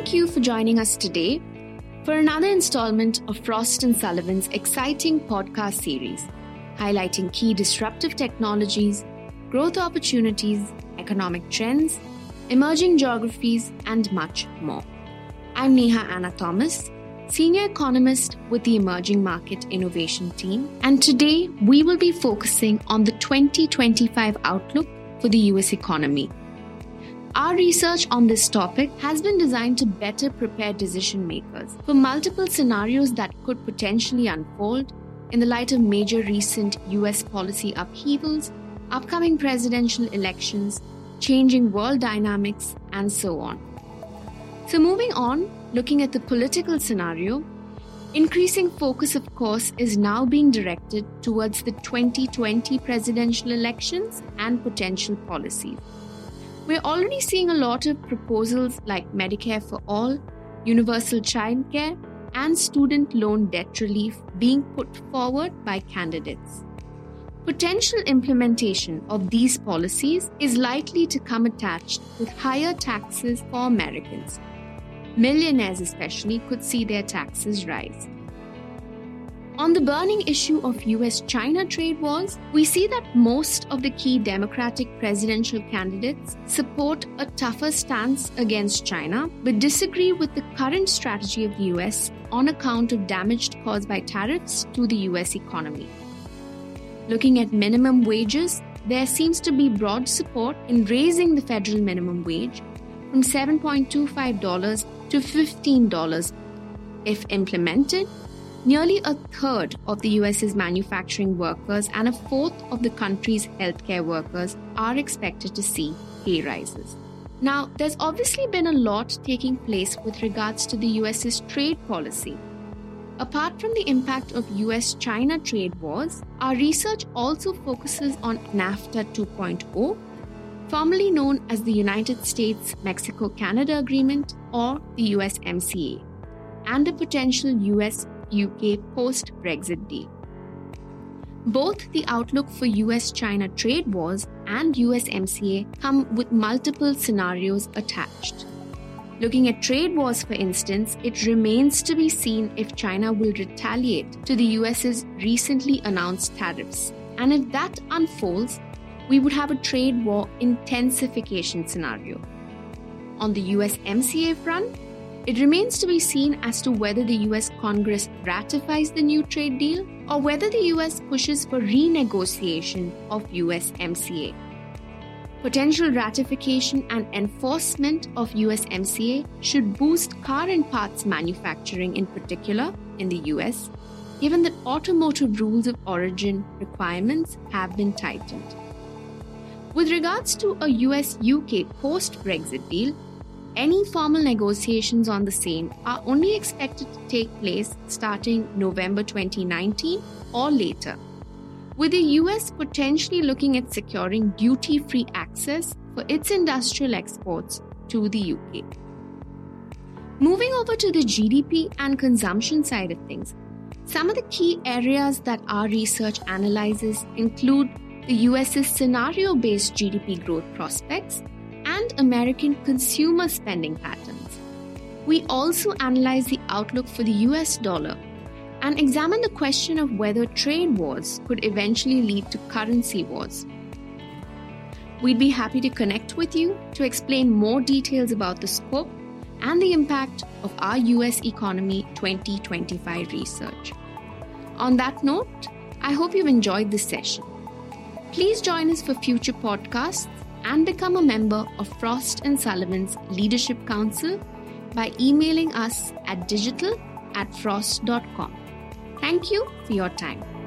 Thank you for joining us today for another installment of Frost and Sullivan's exciting podcast series, highlighting key disruptive technologies, growth opportunities, economic trends, emerging geographies, and much more. I'm Neha Anna Thomas, Senior Economist with the Emerging Market Innovation Team, and today we will be focusing on the 2025 outlook for the US economy. Our research on this topic has been designed to better prepare decision makers for multiple scenarios that could potentially unfold in the light of major recent US policy upheavals, upcoming presidential elections, changing world dynamics, and so on. So, moving on, looking at the political scenario, increasing focus, of course, is now being directed towards the 2020 presidential elections and potential policies. We're already seeing a lot of proposals like Medicare for All, universal childcare, and student loan debt relief being put forward by candidates. Potential implementation of these policies is likely to come attached with higher taxes for Americans millionaires especially could see their taxes rise. On the burning issue of US China trade wars, we see that most of the key Democratic presidential candidates support a tougher stance against China, but disagree with the current strategy of the US on account of damage caused by tariffs to the US economy. Looking at minimum wages, there seems to be broad support in raising the federal minimum wage from $7.25 to $15 if implemented. Nearly a third of the US's manufacturing workers and a fourth of the country's healthcare workers are expected to see pay rises. Now, there's obviously been a lot taking place with regards to the US's trade policy. Apart from the impact of US China trade wars, our research also focuses on NAFTA 2.0 formerly known as the United States Mexico Canada Agreement or the USMCA, and a potential US UK post Brexit deal. Both the outlook for US China trade wars and USMCA come with multiple scenarios attached. Looking at trade wars, for instance, it remains to be seen if China will retaliate to the US's recently announced tariffs. And if that unfolds, we would have a trade war intensification scenario. On the USMCA front, it remains to be seen as to whether the US Congress ratifies the new trade deal or whether the US pushes for renegotiation of USMCA. Potential ratification and enforcement of USMCA should boost car and parts manufacturing in particular in the US, given that automotive rules of origin requirements have been tightened. With regards to a US UK post Brexit deal, any formal negotiations on the same are only expected to take place starting November 2019 or later, with the US potentially looking at securing duty free access for its industrial exports to the UK. Moving over to the GDP and consumption side of things, some of the key areas that our research analyzes include the US's scenario based GDP growth prospects, and American consumer spending patterns. We also analyze the outlook for the US dollar and examine the question of whether trade wars could eventually lead to currency wars. We'd be happy to connect with you to explain more details about the scope and the impact of our US economy 2025 research. On that note, I hope you've enjoyed this session. Please join us for future podcasts and become a member of Frost and Sullivan's Leadership Council by emailing us at digital at frost.com. Thank you for your time.